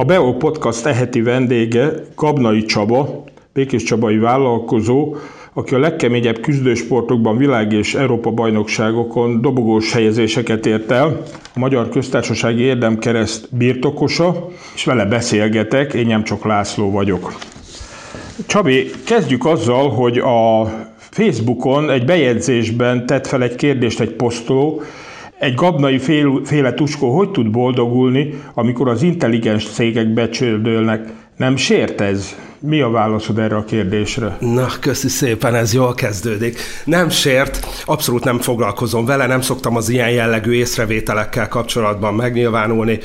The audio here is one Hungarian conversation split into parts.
A BEO Podcast eheti vendége Kabnai Csaba, Békés Csabai vállalkozó, aki a legkeményebb küzdősportokban világ és Európa bajnokságokon dobogós helyezéseket ért el, a Magyar Köztársasági Érdemkereszt birtokosa, és vele beszélgetek, én nem csak László vagyok. Csabi, kezdjük azzal, hogy a Facebookon egy bejegyzésben tett fel egy kérdést egy posztoló, egy gabnai fél, féle tuskó hogy tud boldogulni, amikor az intelligens cégek becsődölnek? Nem sért ez? Mi a válaszod erre a kérdésre? Na, köszi szépen, ez jól kezdődik. Nem sért, abszolút nem foglalkozom vele, nem szoktam az ilyen jellegű észrevételekkel kapcsolatban megnyilvánulni.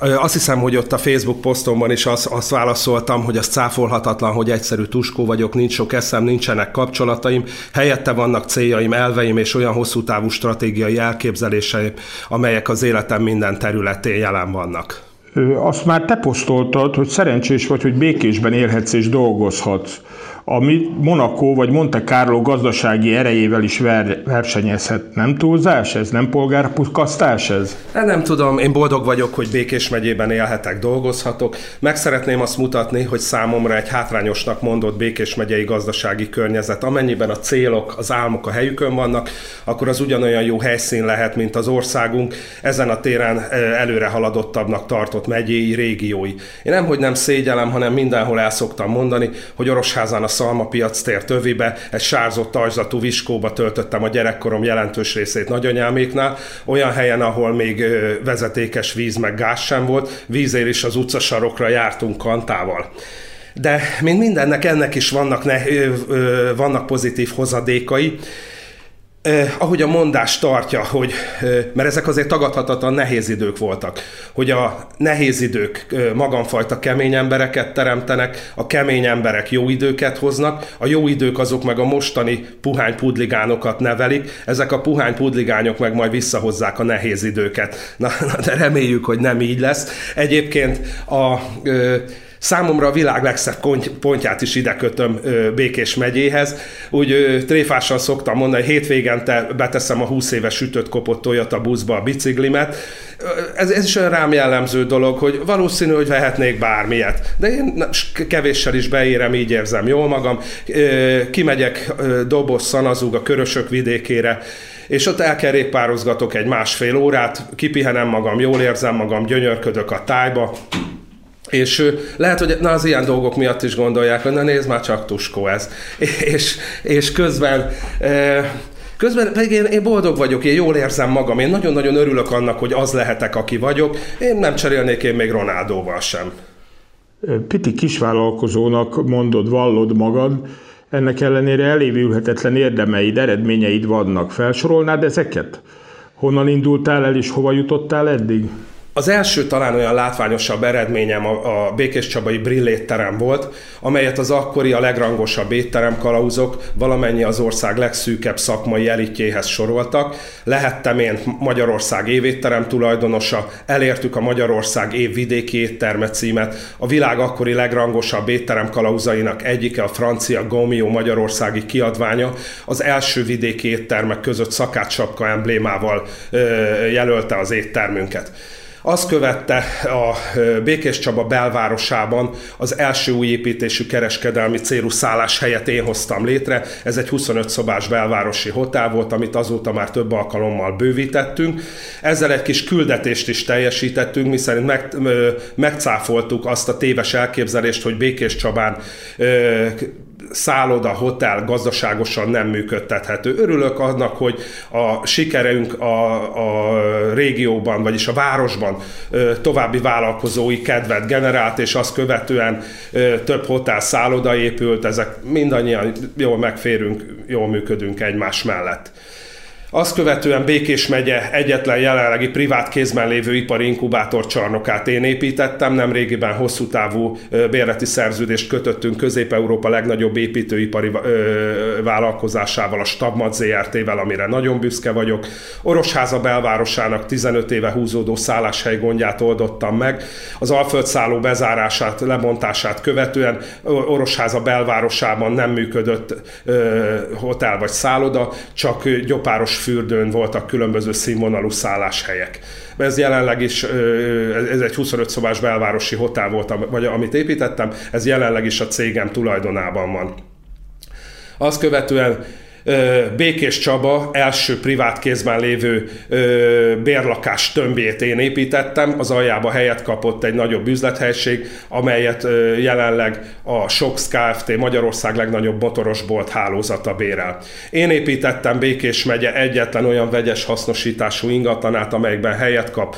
Azt hiszem, hogy ott a Facebook posztomban is azt, azt válaszoltam, hogy az cáfolhatatlan, hogy egyszerű tuskó vagyok, nincs sok eszem, nincsenek kapcsolataim, helyette vannak céljaim, elveim és olyan hosszú távú stratégiai elképzeléseim, amelyek az életem minden területén jelen vannak. Azt már te posztoltad, hogy szerencsés vagy, hogy békésben élhetsz és dolgozhatsz ami Monaco vagy Monte Carlo gazdasági erejével is ver, versenyezhet. Nem túlzás ez? Nem polgárpuszkasztás ez? Hát nem tudom, én boldog vagyok, hogy Békés megyében élhetek, dolgozhatok. Meg szeretném azt mutatni, hogy számomra egy hátrányosnak mondott Békés megyei gazdasági környezet, amennyiben a célok, az álmok a helyükön vannak, akkor az ugyanolyan jó helyszín lehet, mint az országunk ezen a téren előre haladottabbnak tartott megyéi, régiói. Én nem, hogy nem szégyelem, hanem mindenhol el szoktam mondani, hogy Orosházán a Szalmapiac tér tövibe, egy sárzott ajzatú viskóba töltöttem a gyerekkorom jelentős részét nagyanyáméknál, olyan helyen, ahol még vezetékes víz meg gáz sem volt, vízér is az utcasarokra jártunk kantával. De mint mindennek, ennek is vannak, ne, ö, ö, vannak pozitív hozadékai. Eh, ahogy a mondás tartja, hogy, eh, mert ezek azért tagadhatatlan nehéz idők voltak, hogy a nehéz idők eh, magamfajta kemény embereket teremtenek, a kemény emberek jó időket hoznak, a jó idők azok meg a mostani puhány pudligánokat nevelik, ezek a puhány pudligányok meg majd visszahozzák a nehéz időket. Na, na de reméljük, hogy nem így lesz. Egyébként a... Ö, Számomra a világ legszebb pontját is ide kötöm Békés megyéhez. Úgy tréfásan szoktam mondani, hétvégente beteszem a 20 éves sütött kopott Toyota buszba a biciklimet. Ez, ez is olyan rám jellemző dolog, hogy valószínű, hogy vehetnék bármilyet. De én kevéssel is beérem, így érzem jól magam. Kimegyek Dobos, Szanazúg a Körösök vidékére, és ott elkerékpározgatok egy másfél órát, kipihenem magam, jól érzem magam, gyönyörködök a tájba, és lehet, hogy na, az ilyen dolgok miatt is gondolják, hogy na nézd már csak tuskó ez. És, és közben Közben pedig én, én boldog vagyok, én jól érzem magam, én nagyon-nagyon örülök annak, hogy az lehetek, aki vagyok. Én nem cserélnék én még Ronaldóval sem. Piti kisvállalkozónak mondod, vallod magad, ennek ellenére elévülhetetlen érdemeid, eredményeid vannak. Felsorolnád ezeket? Honnan indultál el és hova jutottál eddig? Az első talán olyan látványosabb eredményem a, a Békés Csabai Brillétterem volt, amelyet az akkori a legrangosabb étterem kalauzok valamennyi az ország legszűkebb szakmai elitjéhez soroltak. Lehettem én Magyarország évétterem tulajdonosa, elértük a Magyarország évvidéki étterme címet, a világ akkori legrangosabb étterem kalauzainak egyike a francia Gomio magyarországi kiadványa, az első vidéki éttermek között szakácsapka emblémával ö, jelölte az éttermünket. Azt követte a Békés Csaba belvárosában az első új építésű kereskedelmi célú szállás helyet én hoztam létre. Ez egy 25 szobás belvárosi hotel volt, amit azóta már több alkalommal bővítettünk. Ezzel egy kis küldetést is teljesítettünk, miszerint meg, megcáfoltuk azt a téves elképzelést, hogy Békés Csabán szálloda, hotel gazdaságosan nem működtethető. Örülök annak, hogy a sikerünk a, a régióban, vagyis a városban további vállalkozói kedvet generált, és azt követően több hotel szálloda épült, ezek mindannyian jól megférünk, jól működünk egymás mellett. Azt követően Békés megye egyetlen jelenlegi privát kézben lévő ipari inkubátor csarnokát én építettem. Nem régiben hosszú távú bérleti szerződést kötöttünk Közép-Európa legnagyobb építőipari vállalkozásával, a Stabmat ZRT-vel, amire nagyon büszke vagyok. Orosháza belvárosának 15 éve húzódó szálláshely gondját oldottam meg. Az Alföld szálló bezárását, lebontását követően Orosháza belvárosában nem működött hotel vagy szálloda, csak gyopáros fürdőn voltak különböző színvonalú szálláshelyek. Ez jelenleg is, ez egy 25 szobás belvárosi hotel volt, vagy amit építettem, ez jelenleg is a cégem tulajdonában van. Azt követően Békés Csaba első privát kézben lévő bérlakás tömbjét én építettem, az aljába helyet kapott egy nagyobb üzlethelység, amelyet jelenleg a Sox Kft. Magyarország legnagyobb motorosbolt hálózata bérel. Én építettem Békés megye egyetlen olyan vegyes hasznosítású ingatlanát, amelyikben helyet kap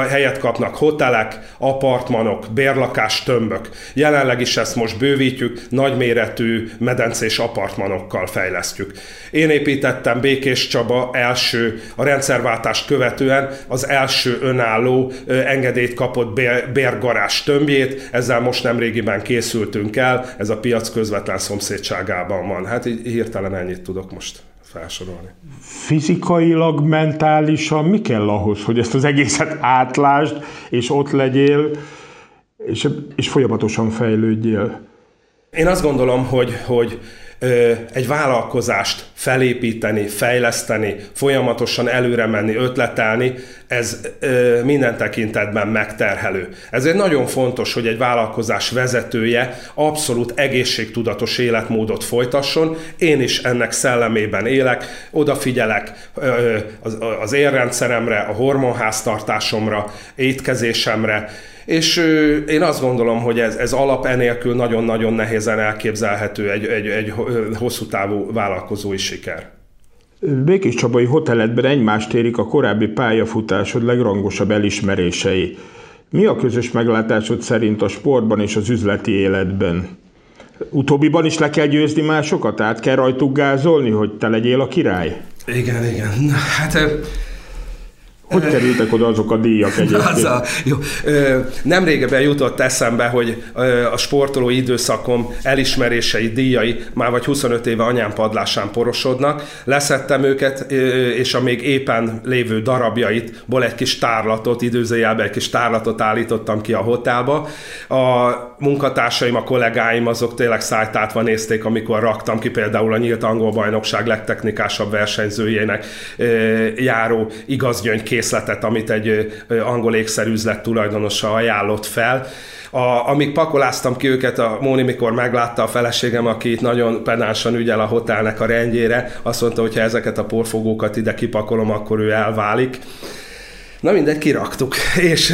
helyet kapnak hotelek, apartmanok, bérlakás tömbök. Jelenleg is ezt most bővítjük, nagyméretű medencés apartmanokkal fejlesztjük. Én építettem Békés Csaba első, a rendszerváltást követően az első önálló engedélyt kapott bérgarás tömbjét, ezzel most nem régiben készültünk el, ez a piac közvetlen szomszédságában van. Hát így hirtelen ennyit tudok most felsorolni. Fizikailag, mentálisan mi kell ahhoz, hogy ezt az egészet átlásd, és ott legyél, és, és folyamatosan fejlődjél? Én azt gondolom, hogy, hogy egy vállalkozást felépíteni, fejleszteni, folyamatosan előre menni, ötletelni, ez minden tekintetben megterhelő. Ezért nagyon fontos, hogy egy vállalkozás vezetője abszolút egészségtudatos életmódot folytasson. Én is ennek szellemében élek, odafigyelek az érrendszeremre, a hormonháztartásomra, étkezésemre, és én azt gondolom, hogy ez, ez alap enélkül nagyon-nagyon nehézen elképzelhető egy, egy, egy hosszú távú vállalkozói siker. Békés Csabai hoteletben egymást érik a korábbi pályafutásod legrangosabb elismerései. Mi a közös meglátásod szerint a sportban és az üzleti életben? Utóbbiban is le kell győzni másokat? Át kell rajtuk gázolni, hogy te legyél a király? Igen, igen. Hát hogy kerültek oda azok a díjak egyébként? Az a, jó. Nem régebben jutott eszembe, hogy a sportoló időszakom elismerései, díjai már vagy 25 éve anyám padlásán porosodnak. Leszettem őket, és a még éppen lévő darabjaitból egy kis tárlatot, időzőjelben egy kis tárlatot állítottam ki a hotelba. A munkatársaim, a kollégáim azok tényleg szájtátva nézték, amikor raktam ki például a Nyílt Angol Bajnokság legtechnikásabb versenyzőjének járó igazgyöngy készletet, amit egy angol ékszerüzlet tulajdonosa ajánlott fel. A, amíg pakoláztam ki őket, a Móni, mikor meglátta a feleségem, aki itt nagyon pedánsan ügyel a hotelnek a rendjére, azt mondta, hogy ha ezeket a porfogókat ide kipakolom, akkor ő elválik. Na mindegy, kiraktuk. És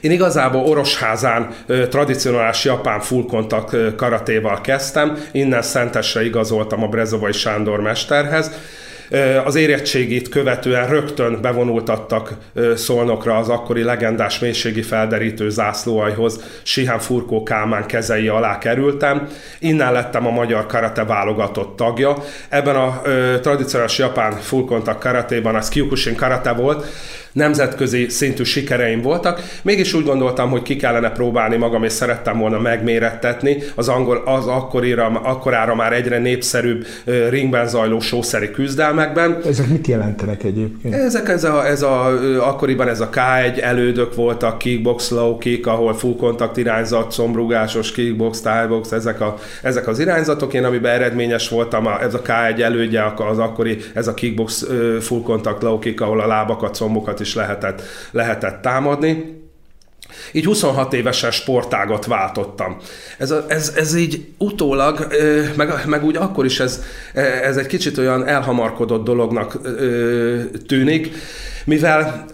én igazából Orosházán tradicionális japán full contact karatéval kezdtem, innen Szentesre igazoltam a Brezovai Sándor mesterhez, az érettségét követően rögtön bevonultattak Szolnokra az akkori legendás mélységi felderítő zászlóajhoz, Sihán Furkó Kálmán kezei alá kerültem. Innen lettem a magyar karate válogatott tagja. Ebben a tradicionális japán full contact karatéban az Kyokushin karate volt, nemzetközi szintű sikereim voltak, mégis úgy gondoltam, hogy ki kellene próbálni magam, és szerettem volna megmérettetni az, angol, az akkorira, akkorára már egyre népszerűbb ringben zajló sószeri küzdelmekben. Ezek mit jelentenek egyébként? Ezek ez a, ez a, akkoriban ez a K1 elődök voltak, kickbox, low kick, ahol full kontakt irányzat, szomrugásos kickbox, box, ezek, a, ezek az irányzatok. Én amiben eredményes voltam, ez a K1 elődje, az akkori, ez a kickbox full kontakt, low kick, ahol a lábakat, szombokat is lehetett, lehetett támadni. Így 26 évesen sportágat váltottam. Ez, a, ez, ez így utólag, meg, meg úgy akkor is ez, ez egy kicsit olyan elhamarkodott dolognak tűnik, mivel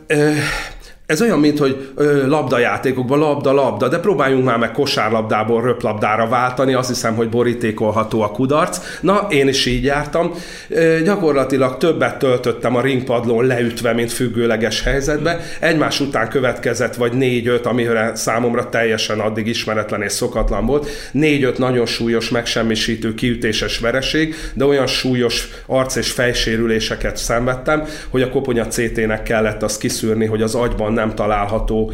ez olyan, mint hogy ö, labdajátékokban labda-labda, de próbáljunk már meg kosárlabdából röplabdára váltani, azt hiszem, hogy borítékolható a kudarc. Na, én is így jártam. Ö, gyakorlatilag többet töltöttem a ringpadlón leütve, mint függőleges helyzetbe. Egymás után következett vagy négy-öt, amire számomra teljesen addig ismeretlen és szokatlan volt. Négy-öt nagyon súlyos, megsemmisítő, kiütéses vereség, de olyan súlyos arc- és fejsérüléseket szenvedtem, hogy a koponya CT-nek kellett azt kiszűrni, hogy az agyban nem található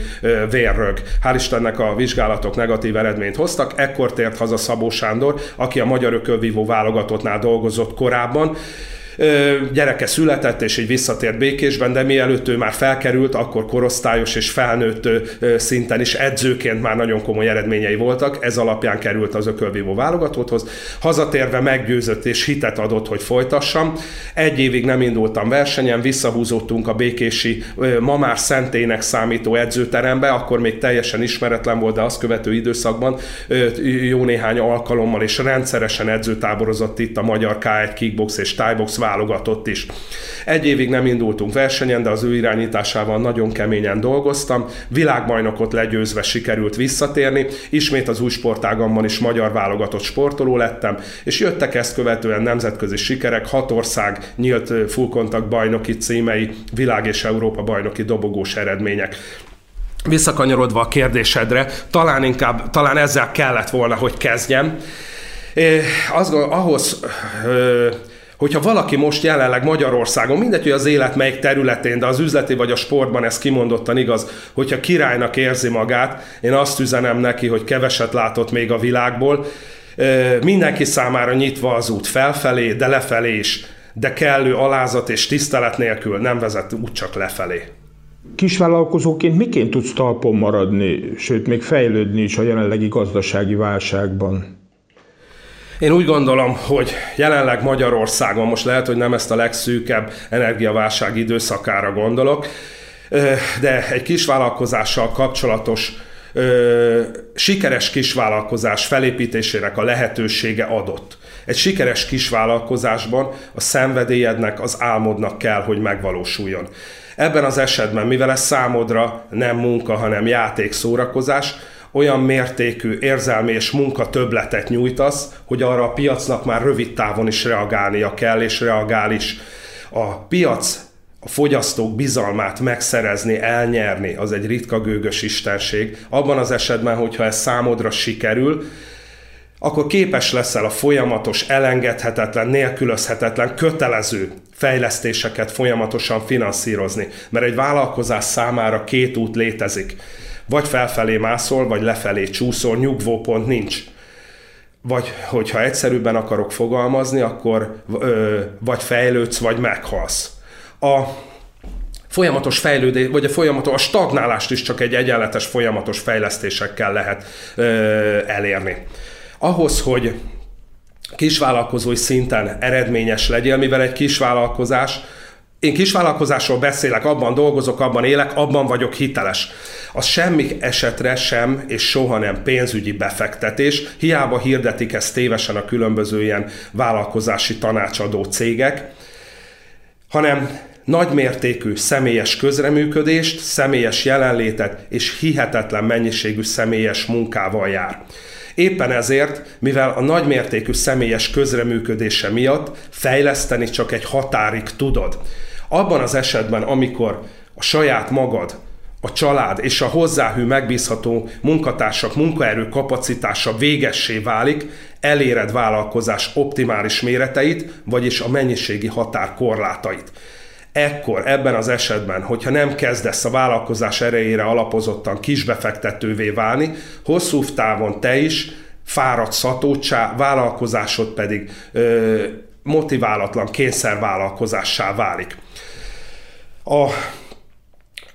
vérrög. Hál' Istennek a vizsgálatok negatív eredményt hoztak, ekkor tért haza Szabó Sándor, aki a Magyar Ökölvívó válogatottnál dolgozott korábban, gyereke született, és így visszatért Békésben, de mielőtt ő már felkerült, akkor korosztályos és felnőtt szinten is edzőként már nagyon komoly eredményei voltak, ez alapján került az ökölvívó válogatotthoz. Hazatérve meggyőzött és hitet adott, hogy folytassam. Egy évig nem indultam versenyen, visszahúzottunk a békési ma már szentének számító edzőterembe, akkor még teljesen ismeretlen volt, de azt követő időszakban jó néhány alkalommal és rendszeresen edzőtáborozott itt a magyar K1 kickbox és thaibox válogatott is. Egy évig nem indultunk versenyen, de az ő irányításával nagyon keményen dolgoztam. Világbajnokot legyőzve sikerült visszatérni, ismét az új sportágamban is magyar válogatott sportoló lettem, és jöttek ezt követően nemzetközi sikerek, hat ország nyílt fullkontakt bajnoki címei, világ és Európa bajnoki dobogós eredmények. Visszakanyarodva a kérdésedre, talán inkább, talán ezzel kellett volna, hogy kezdjem. Az, ahhoz, hogyha valaki most jelenleg Magyarországon, mindegy, hogy az élet melyik területén, de az üzleti vagy a sportban ez kimondottan igaz, hogyha királynak érzi magát, én azt üzenem neki, hogy keveset látott még a világból, mindenki számára nyitva az út felfelé, de lefelé is, de kellő alázat és tisztelet nélkül nem vezet úgy csak lefelé. Kisvállalkozóként miként tudsz talpon maradni, sőt még fejlődni is a jelenlegi gazdasági válságban? Én úgy gondolom, hogy jelenleg Magyarországon, most lehet, hogy nem ezt a legszűkebb energiaválság időszakára gondolok, de egy kisvállalkozással kapcsolatos sikeres kisvállalkozás felépítésének a lehetősége adott. Egy sikeres kisvállalkozásban a szenvedélyednek, az álmodnak kell, hogy megvalósuljon. Ebben az esetben, mivel ez számodra nem munka, hanem játék, szórakozás, olyan mértékű érzelmi és munka többletet nyújtasz, hogy arra a piacnak már rövid távon is reagálnia kell, és reagál is. A piac a fogyasztók bizalmát megszerezni, elnyerni, az egy ritka gőgös istenség. Abban az esetben, hogyha ez számodra sikerül, akkor képes leszel a folyamatos, elengedhetetlen, nélkülözhetetlen, kötelező fejlesztéseket folyamatosan finanszírozni. Mert egy vállalkozás számára két út létezik. Vagy felfelé mászol, vagy lefelé csúszol, nyugvópont nincs. Vagy, hogyha egyszerűbben akarok fogalmazni, akkor ö, vagy fejlődsz, vagy meghalsz. A folyamatos fejlődés, vagy a folyamatos, a stagnálást is csak egy egyenletes folyamatos fejlesztésekkel lehet ö, elérni. Ahhoz, hogy kisvállalkozói szinten eredményes legyél, mivel egy kisvállalkozás én kisvállalkozásról beszélek, abban dolgozok, abban élek, abban vagyok hiteles. Az semmi esetre sem és soha nem pénzügyi befektetés, hiába hirdetik ezt tévesen a különböző ilyen vállalkozási tanácsadó cégek, hanem nagymértékű személyes közreműködést, személyes jelenlétet és hihetetlen mennyiségű személyes munkával jár. Éppen ezért, mivel a nagymértékű személyes közreműködése miatt fejleszteni csak egy határig tudod. Abban az esetben, amikor a saját magad, a család és a hozzáhű megbízható munkatársak munkaerő kapacitása végessé válik, eléred vállalkozás optimális méreteit, vagyis a mennyiségi határ korlátait. Ekkor, ebben az esetben, hogyha nem kezdesz a vállalkozás erejére alapozottan kisbefektetővé válni, hosszú távon te is fáradt szatócsá, vállalkozásod pedig ö, motiválatlan kényszervállalkozássá válik. A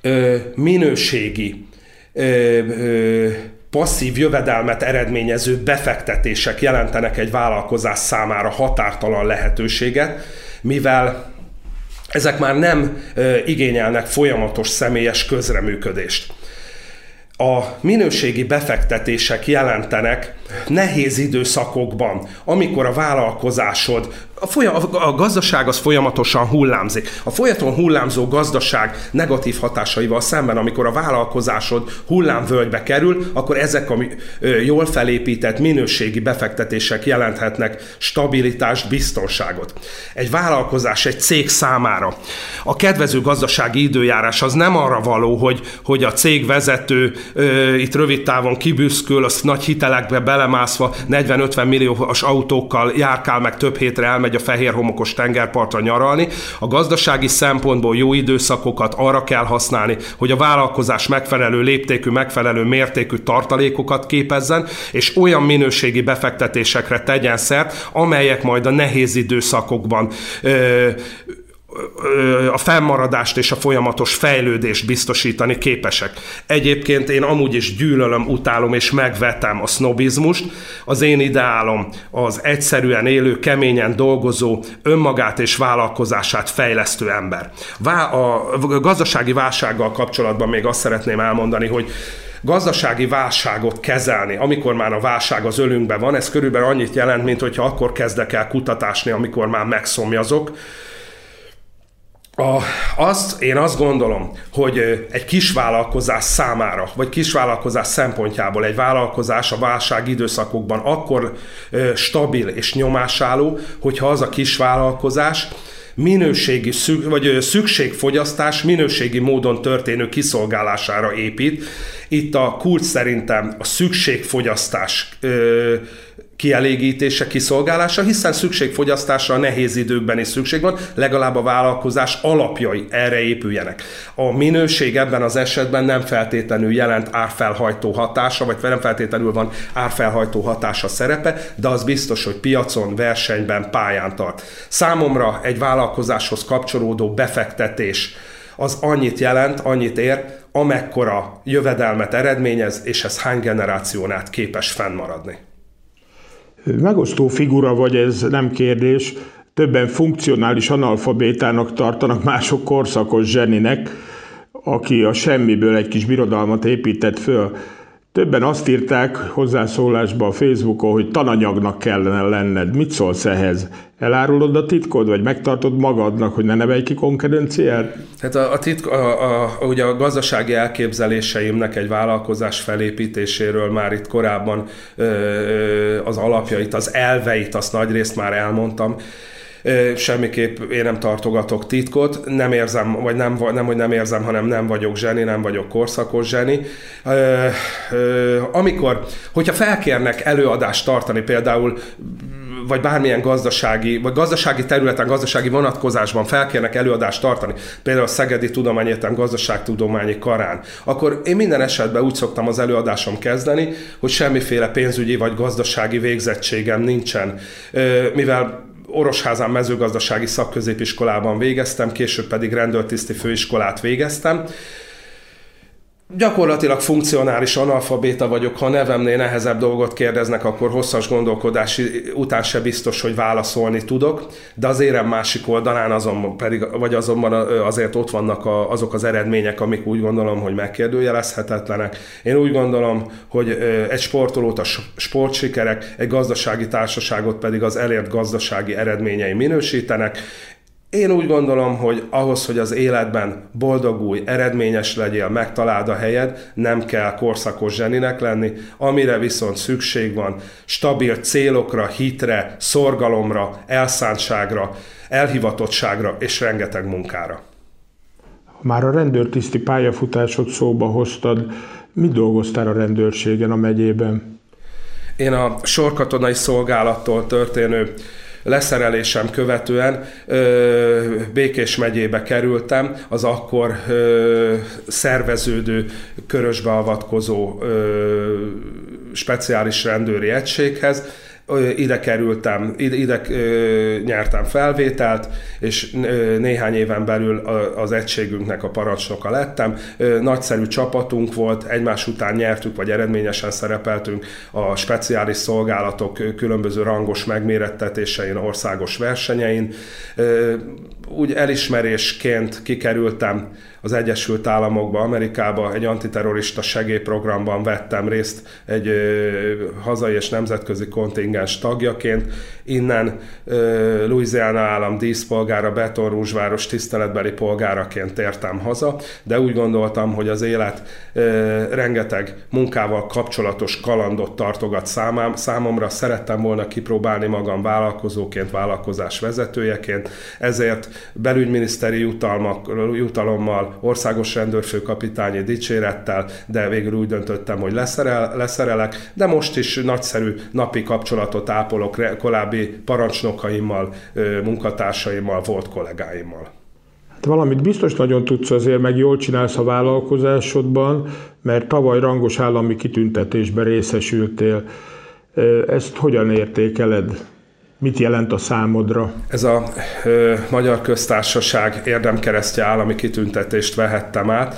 ö, minőségi ö, ö, passzív jövedelmet eredményező befektetések jelentenek egy vállalkozás számára határtalan lehetőséget, mivel ezek már nem igényelnek folyamatos személyes közreműködést. A minőségi befektetések jelentenek nehéz időszakokban, amikor a vállalkozásod a, folyam, a gazdaság az folyamatosan hullámzik. A folyamaton hullámzó gazdaság negatív hatásaival szemben, amikor a vállalkozásod hullámvölgybe kerül, akkor ezek a jól felépített minőségi befektetések jelenthetnek stabilitást, biztonságot. Egy vállalkozás, egy cég számára a kedvező gazdasági időjárás az nem arra való, hogy, hogy a cég vezető itt rövid távon kibüszkül, az nagy hitelekbe belemászva 40-50 milliós autókkal járkál meg több hétre elmegy a fehér homokos tengerpartra nyaralni. A gazdasági szempontból jó időszakokat arra kell használni, hogy a vállalkozás megfelelő léptékű, megfelelő mértékű tartalékokat képezzen, és olyan minőségi befektetésekre tegyen szert, amelyek majd a nehéz időszakokban ö, a fennmaradást és a folyamatos fejlődést biztosítani képesek. Egyébként én amúgy is gyűlölöm, utálom és megvetem a sznobizmust. Az én ideálom az egyszerűen élő, keményen dolgozó, önmagát és vállalkozását fejlesztő ember. A gazdasági válsággal kapcsolatban még azt szeretném elmondani, hogy gazdasági válságot kezelni, amikor már a válság az ölünkben van, ez körülbelül annyit jelent, mint hogyha akkor kezdek el kutatásni, amikor már megszomjazok, a, azt, én azt gondolom, hogy egy kisvállalkozás számára, vagy kisvállalkozás szempontjából egy vállalkozás a válság időszakokban akkor stabil és nyomásálló, hogyha az a kisvállalkozás minőségi vagy szükségfogyasztás minőségi módon történő kiszolgálására épít. Itt a kulcs szerintem a szükségfogyasztás kielégítése, kiszolgálása, hiszen szükségfogyasztásra a nehéz időkben is szükség van, legalább a vállalkozás alapjai erre épüljenek. A minőség ebben az esetben nem feltétlenül jelent árfelhajtó hatása, vagy nem feltétlenül van árfelhajtó hatása szerepe, de az biztos, hogy piacon, versenyben, pályán tart. Számomra egy vállalkozáshoz kapcsolódó befektetés az annyit jelent, annyit ér, amekkora jövedelmet eredményez, és ez hány generáción át képes fennmaradni. Megosztó figura vagy, ez nem kérdés. Többen funkcionális analfabétának tartanak, mások korszakos zseninek, aki a semmiből egy kis birodalmat épített föl. Többen azt írták hozzászólásba a Facebookon, hogy tananyagnak kellene lenned. Mit szólsz ehhez? Elárulod a titkod, vagy megtartod magadnak, hogy ne nevelj ki konkurenciát? Hát a, a, titk, a, a, ugye a gazdasági elképzeléseimnek egy vállalkozás felépítéséről már itt korábban ö, az alapjait, az elveit, azt nagyrészt már elmondtam semmiképp én nem tartogatok titkot, nem érzem, vagy nem, nem, hogy nem érzem, hanem nem vagyok zseni, nem vagyok korszakos zseni. Amikor, hogyha felkérnek előadást tartani, például vagy bármilyen gazdasági, vagy gazdasági területen, gazdasági vonatkozásban felkérnek előadást tartani, például a Szegedi Tudományegyetem gazdaságtudományi karán, akkor én minden esetben úgy szoktam az előadásom kezdeni, hogy semmiféle pénzügyi vagy gazdasági végzettségem nincsen, mivel Orosházán mezőgazdasági szakközépiskolában végeztem, később pedig rendőrtiszti főiskolát végeztem, Gyakorlatilag funkcionális analfabéta vagyok, ha nevemnél nehezebb dolgot kérdeznek, akkor hosszas gondolkodási után se biztos, hogy válaszolni tudok, de az érem másik oldalán azon pedig, vagy azonban azért ott vannak a, azok az eredmények, amik úgy gondolom, hogy megkérdőjelezhetetlenek. Én úgy gondolom, hogy egy sportolót a sportsikerek, egy gazdasági társaságot pedig az elért gazdasági eredményei minősítenek, én úgy gondolom, hogy ahhoz, hogy az életben boldogulj, eredményes legyél, megtaláld a helyed, nem kell korszakos zseninek lenni, amire viszont szükség van stabil célokra, hitre, szorgalomra, elszántságra, elhivatottságra és rengeteg munkára. Már a rendőrtiszti pályafutásot szóba hoztad. Mi dolgoztál a rendőrségen a megyében? Én a sorkatonai szolgálattól történő leszerelésem követően ö, Békés megyébe kerültem, az akkor ö, szerveződő, körösbeavatkozó ö, speciális rendőri egységhez, ide kerültem, ide, ide nyertem felvételt, és néhány éven belül az egységünknek a parancsnoka lettem. Nagyszerű csapatunk volt, egymás után nyertük, vagy eredményesen szerepeltünk a speciális szolgálatok különböző rangos megmérettetésein, országos versenyein. Úgy elismerésként kikerültem az Egyesült Államokba, Amerikába egy antiterrorista segélyprogramban vettem részt egy hazai és nemzetközi kontingensben, kontingens tagjaként. Innen Louisiana állam díszpolgára, Beton Rúzsváros tiszteletbeli polgáraként értem haza, de úgy gondoltam, hogy az élet rengeteg munkával kapcsolatos kalandot tartogat számám, számomra. Szerettem volna kipróbálni magam vállalkozóként, vállalkozás vezetőjeként, ezért belügyminiszteri jutalmak, jutalommal, országos rendőrfőkapitányi dicsérettel, de végül úgy döntöttem, hogy leszerel, leszerelek, de most is nagyszerű napi kapcsolatot ápolok korábbi parancsnokaimmal, munkatársaimmal, volt kollégáimmal. Hát valamit biztos nagyon tudsz azért, meg jól csinálsz a vállalkozásodban, mert tavaly rangos állami kitüntetésben részesültél. Ezt hogyan értékeled? Mit jelent a számodra? Ez a ö, Magyar Köztársaság érdemkeresztje állami kitüntetést vehettem át.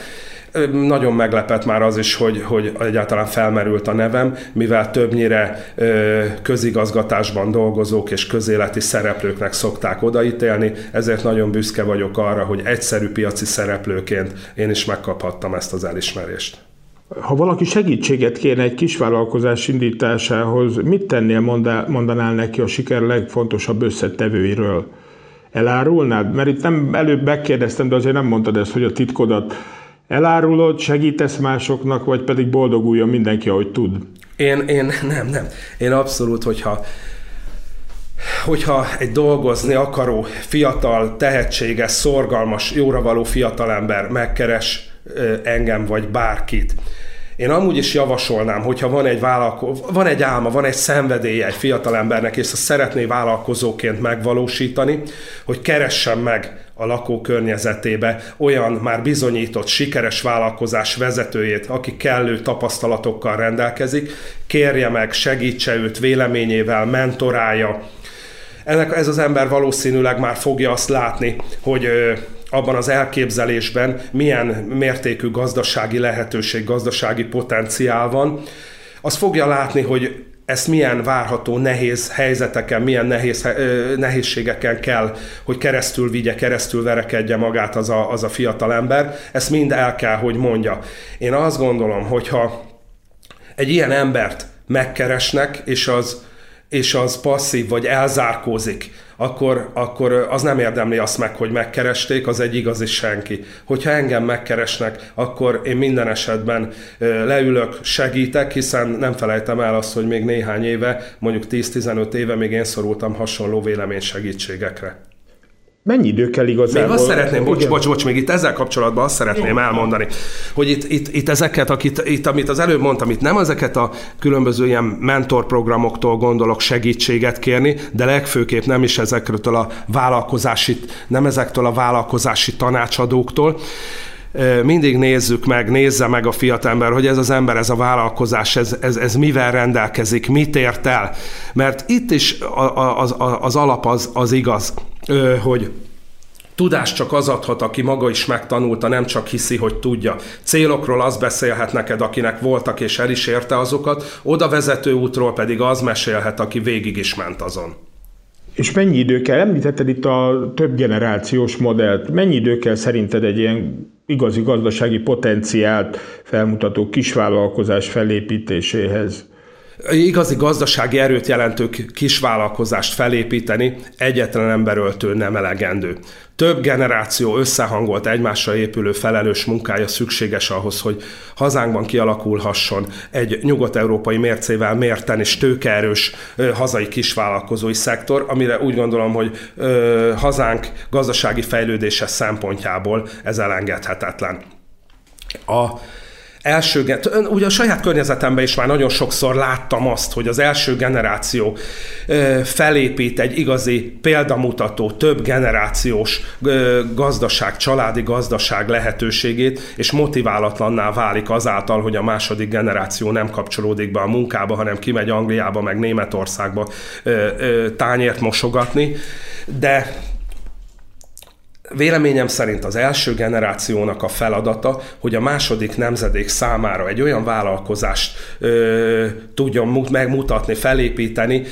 Nagyon meglepett már az is, hogy, hogy egyáltalán felmerült a nevem, mivel többnyire közigazgatásban dolgozók és közéleti szereplőknek szokták odaítélni, ezért nagyon büszke vagyok arra, hogy egyszerű piaci szereplőként én is megkaphattam ezt az elismerést. Ha valaki segítséget kérne egy kisvállalkozás indításához, mit tennél, mondanál neki a siker legfontosabb összetevőiről? Elárulnád? Mert itt nem előbb megkérdeztem, de azért nem mondtad ezt, hogy a titkodat elárulod, segítesz másoknak, vagy pedig boldoguljon mindenki, ahogy tud? Én, én nem, nem. Én abszolút, hogyha hogyha egy dolgozni akaró, fiatal, tehetséges, szorgalmas, jóra való fiatalember megkeres engem vagy bárkit, én amúgy is javasolnám, hogyha van egy, vállalko- van egy álma, van egy szenvedélye egy fiatalembernek, és ezt szeretné vállalkozóként megvalósítani, hogy keressen meg a lakókörnyezetébe olyan már bizonyított sikeres vállalkozás vezetőjét, aki kellő tapasztalatokkal rendelkezik, kérje meg, segítse őt véleményével, mentorálja. Ennek, ez az ember valószínűleg már fogja azt látni, hogy abban az elképzelésben milyen mértékű gazdasági lehetőség, gazdasági potenciál van, az fogja látni, hogy ezt milyen várható nehéz helyzeteken, milyen nehéz, nehézségeken kell, hogy keresztül vigye, keresztül verekedje magát az a, az a fiatal ember. Ezt mind el kell, hogy mondja. Én azt gondolom, hogyha egy ilyen embert megkeresnek, és az, és az passzív vagy elzárkózik, akkor, akkor az nem érdemli azt meg, hogy megkeresték, az egy igazi senki. Hogyha engem megkeresnek, akkor én minden esetben leülök, segítek, hiszen nem felejtem el azt, hogy még néhány éve, mondjuk 10-15 éve még én szorultam hasonló vélemény segítségekre. Mennyi idő kell igazából? Még azt szeretném, bocs, bocs, bocs, még itt ezzel kapcsolatban azt szeretném elmondani, hogy itt, itt, itt ezeket, akit, itt, amit az előbb mondtam, itt nem ezeket a különböző ilyen mentorprogramoktól gondolok segítséget kérni, de legfőképp nem is ezektől a vállalkozási, nem ezektől a vállalkozási tanácsadóktól, mindig nézzük meg, nézze meg a fiatalember, hogy ez az ember, ez a vállalkozás, ez, ez, ez mivel rendelkezik, mit ért el. Mert itt is az, az, az alap az, az igaz, hogy Tudást csak az adhat, aki maga is megtanulta, nem csak hiszi, hogy tudja. Célokról az beszélhet neked, akinek voltak és el is érte azokat, oda vezető útról pedig az mesélhet, aki végig is ment azon. És mennyi idő kell, említetted itt a több generációs modellt, mennyi idő kell szerinted egy ilyen igazi gazdasági potenciált felmutató kisvállalkozás felépítéséhez? Igazi gazdasági erőt jelentő kisvállalkozást felépíteni egyetlen emberöltő nem elegendő. Több generáció összehangolt egymásra épülő felelős munkája szükséges ahhoz, hogy hazánkban kialakulhasson egy nyugat-európai mércével mérten és tőkeerős hazai kisvállalkozói szektor, amire úgy gondolom, hogy ö, hazánk gazdasági fejlődése szempontjából ez elengedhetetlen. A első, ugye a saját környezetemben is már nagyon sokszor láttam azt, hogy az első generáció felépít egy igazi példamutató, több generációs gazdaság, családi gazdaság lehetőségét, és motiválatlanná válik azáltal, hogy a második generáció nem kapcsolódik be a munkába, hanem kimegy Angliába, meg Németországba tányért mosogatni, de Véleményem szerint az első generációnak a feladata, hogy a második nemzedék számára egy olyan vállalkozást ö, tudjon megmutatni, felépíteni,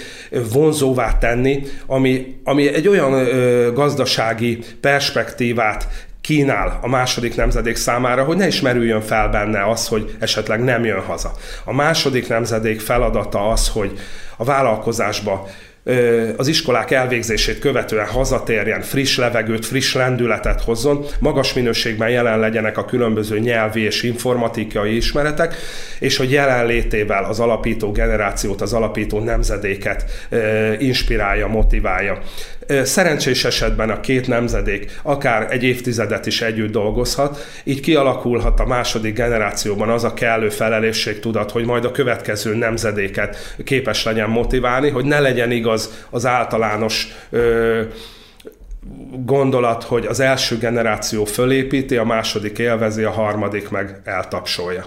vonzóvá tenni, ami, ami egy olyan ö, gazdasági perspektívát kínál a második nemzedék számára, hogy ne ismerüljön fel benne az, hogy esetleg nem jön haza. A második nemzedék feladata az, hogy a vállalkozásba az iskolák elvégzését követően hazatérjen, friss levegőt, friss lendületet hozzon, magas minőségben jelen legyenek a különböző nyelvi és informatikai ismeretek, és hogy jelenlétével az alapító generációt, az alapító nemzedéket inspirálja, motiválja. Szerencsés esetben a két nemzedék akár egy évtizedet is együtt dolgozhat, így kialakulhat a második generációban az a kellő felelősségtudat, hogy majd a következő nemzedéket képes legyen motiválni, hogy ne legyen igaz az általános ö, gondolat, hogy az első generáció fölépíti, a második élvezi, a harmadik meg eltapsolja.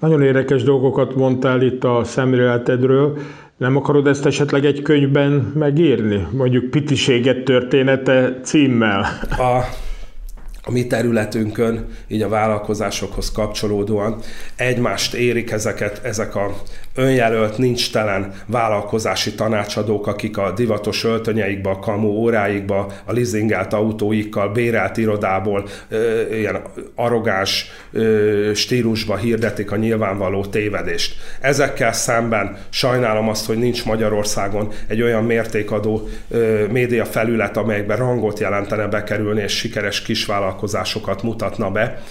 Nagyon érdekes dolgokat mondtál itt a szemléletedről. Nem akarod ezt esetleg egy könyvben megírni? Mondjuk Pitiséget története címmel. A a mi területünkön, így a vállalkozásokhoz kapcsolódóan egymást érik ezeket, ezek a önjelölt, nincs telen vállalkozási tanácsadók, akik a divatos öltönyeikbe, a kamó óráikba, a leasingelt autóikkal, bérelt irodából ö, ilyen arrogáns ö, stílusba hirdetik a nyilvánvaló tévedést. Ezekkel szemben sajnálom azt, hogy nincs Magyarországon egy olyan mértékadó ö, média felület, amelyekben rangot jelentene bekerülni és sikeres kisvállalkozásokat mutatna be,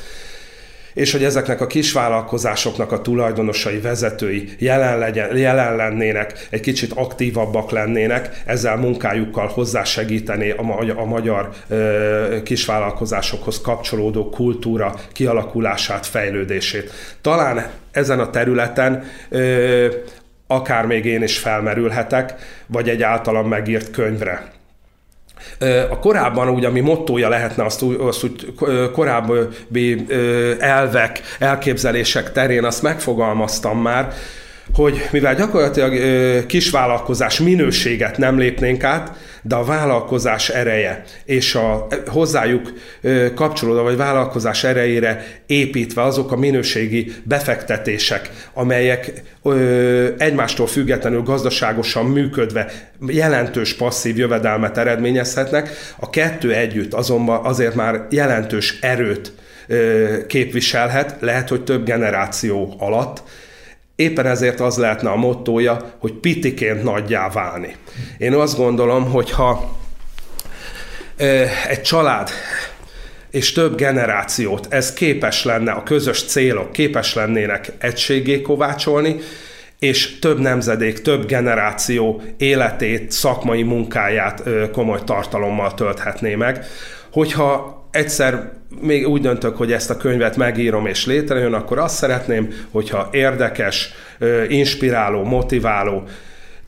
és hogy ezeknek a kisvállalkozásoknak a tulajdonosai, vezetői jelen, legyen, jelen lennének, egy kicsit aktívabbak lennének, ezzel munkájukkal hozzásegíteni a, a magyar ö, kisvállalkozásokhoz kapcsolódó kultúra kialakulását, fejlődését. Talán ezen a területen ö, akár még én is felmerülhetek, vagy egy általam megírt könyvre a korábban úgy, ami mottója lehetne, azt úgy, azt úgy korábbi elvek, elképzelések terén azt megfogalmaztam már, hogy mivel gyakorlatilag kisvállalkozás minőséget nem lépnénk át, de a vállalkozás ereje és a hozzájuk kapcsolódó, vagy vállalkozás erejére építve azok a minőségi befektetések, amelyek egymástól függetlenül gazdaságosan működve jelentős passzív jövedelmet eredményezhetnek, a kettő együtt azonban azért már jelentős erőt képviselhet, lehet, hogy több generáció alatt, Éppen ezért az lehetne a mottója, hogy pitiként nagyjá válni. Én azt gondolom, hogy ha egy család és több generációt ez képes lenne, a közös célok képes lennének egységé kovácsolni, és több nemzedék, több generáció életét, szakmai munkáját komoly tartalommal tölthetné meg. Hogyha egyszer még úgy döntök, hogy ezt a könyvet megírom és létrejön, akkor azt szeretném, hogyha érdekes, inspiráló, motiváló,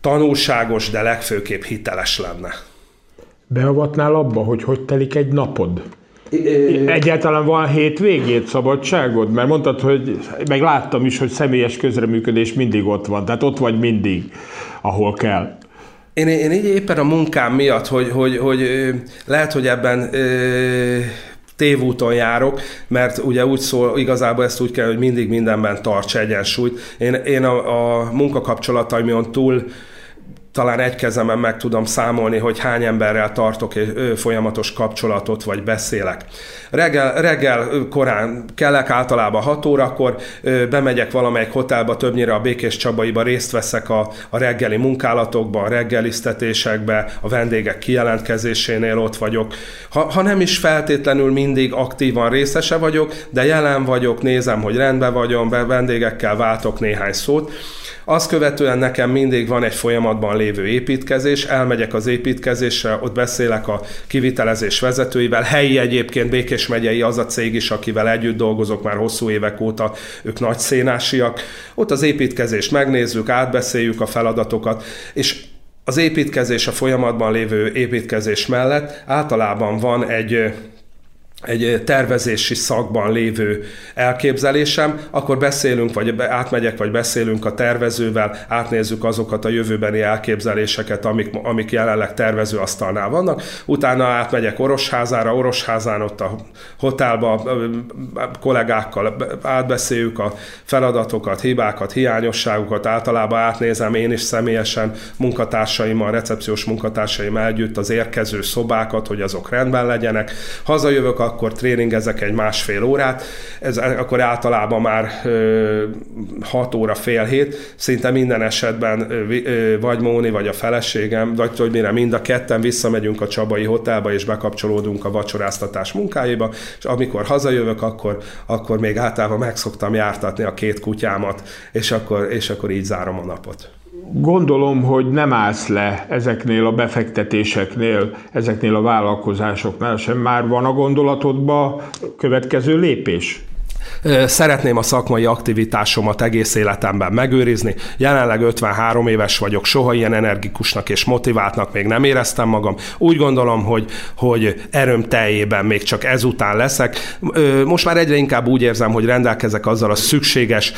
tanulságos, de legfőképp hiteles lenne. Beavatnál abba, hogy hogy telik egy napod? Egyáltalán van hétvégét, szabadságod? Mert mondtad, hogy meg láttam is, hogy személyes közreműködés mindig ott van, tehát ott vagy mindig, ahol kell. Én, én így éppen a munkám miatt, hogy, hogy, hogy lehet, hogy ebben tévúton járok, mert ugye úgy szól, igazából ezt úgy kell, hogy mindig mindenben tarts egyensúlyt. Én, én a, a munkakapcsolataimon túl talán egy kezemen meg tudom számolni, hogy hány emberrel tartok egy folyamatos kapcsolatot, vagy beszélek. Reggel, reggel korán kellek általában 6 órakor, bemegyek valamelyik hotelba, többnyire a Békés Csabaiba részt veszek a, a reggeli munkálatokban, a reggeliztetésekbe, a vendégek kijelentkezésénél ott vagyok. Ha, ha nem is feltétlenül mindig aktívan részese vagyok, de jelen vagyok, nézem, hogy rendben vagyok, vendégekkel váltok néhány szót, azt követően nekem mindig van egy folyamatban lévő építkezés, elmegyek az építkezésre, ott beszélek a kivitelezés vezetőivel, helyi egyébként Békés megyei az a cég is, akivel együtt dolgozok már hosszú évek óta, ők nagy szénásiak. Ott az építkezést megnézzük, átbeszéljük a feladatokat, és az építkezés, a folyamatban lévő építkezés mellett általában van egy egy tervezési szakban lévő elképzelésem, akkor beszélünk, vagy átmegyek, vagy beszélünk a tervezővel, átnézzük azokat a jövőbeni elképzeléseket, amik, amik jelenleg tervezőasztalnál vannak, utána átmegyek Orosházára, Orosházán ott a hotelba kollégákkal átbeszéljük a feladatokat, hibákat, hiányosságokat, általában átnézem én is személyesen munkatársaimmal, recepciós munkatársaim együtt az érkező szobákat, hogy azok rendben legyenek. Hazajövök, akkor tréningezek egy másfél órát, ez akkor általában már 6 óra, fél hét, szinte minden esetben vagy Móni, vagy a feleségem, vagy hogy mire mind a ketten visszamegyünk a Csabai Hotelba, és bekapcsolódunk a vacsoráztatás munkáiba, és amikor hazajövök, akkor, akkor még általában megszoktam jártatni a két kutyámat, és akkor, és akkor így zárom a napot. Gondolom, hogy nem állsz le ezeknél a befektetéseknél, ezeknél a vállalkozásoknál sem. Már van a gondolatodban következő lépés? Szeretném a szakmai aktivitásomat egész életemben megőrizni. Jelenleg 53 éves vagyok, soha ilyen energikusnak és motiváltnak még nem éreztem magam. Úgy gondolom, hogy, hogy erőm teljében még csak ezután leszek. Most már egyre inkább úgy érzem, hogy rendelkezek azzal a szükséges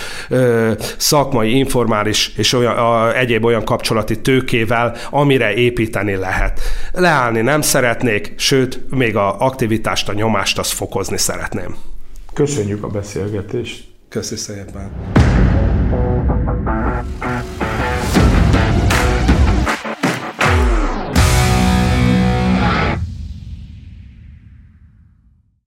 szakmai, informális és olyan, a, egyéb olyan kapcsolati tőkével, amire építeni lehet. Leállni nem szeretnék, sőt, még a aktivitást, a nyomást azt fokozni szeretném. Köszönjük a beszélgetést. Köszi szépen.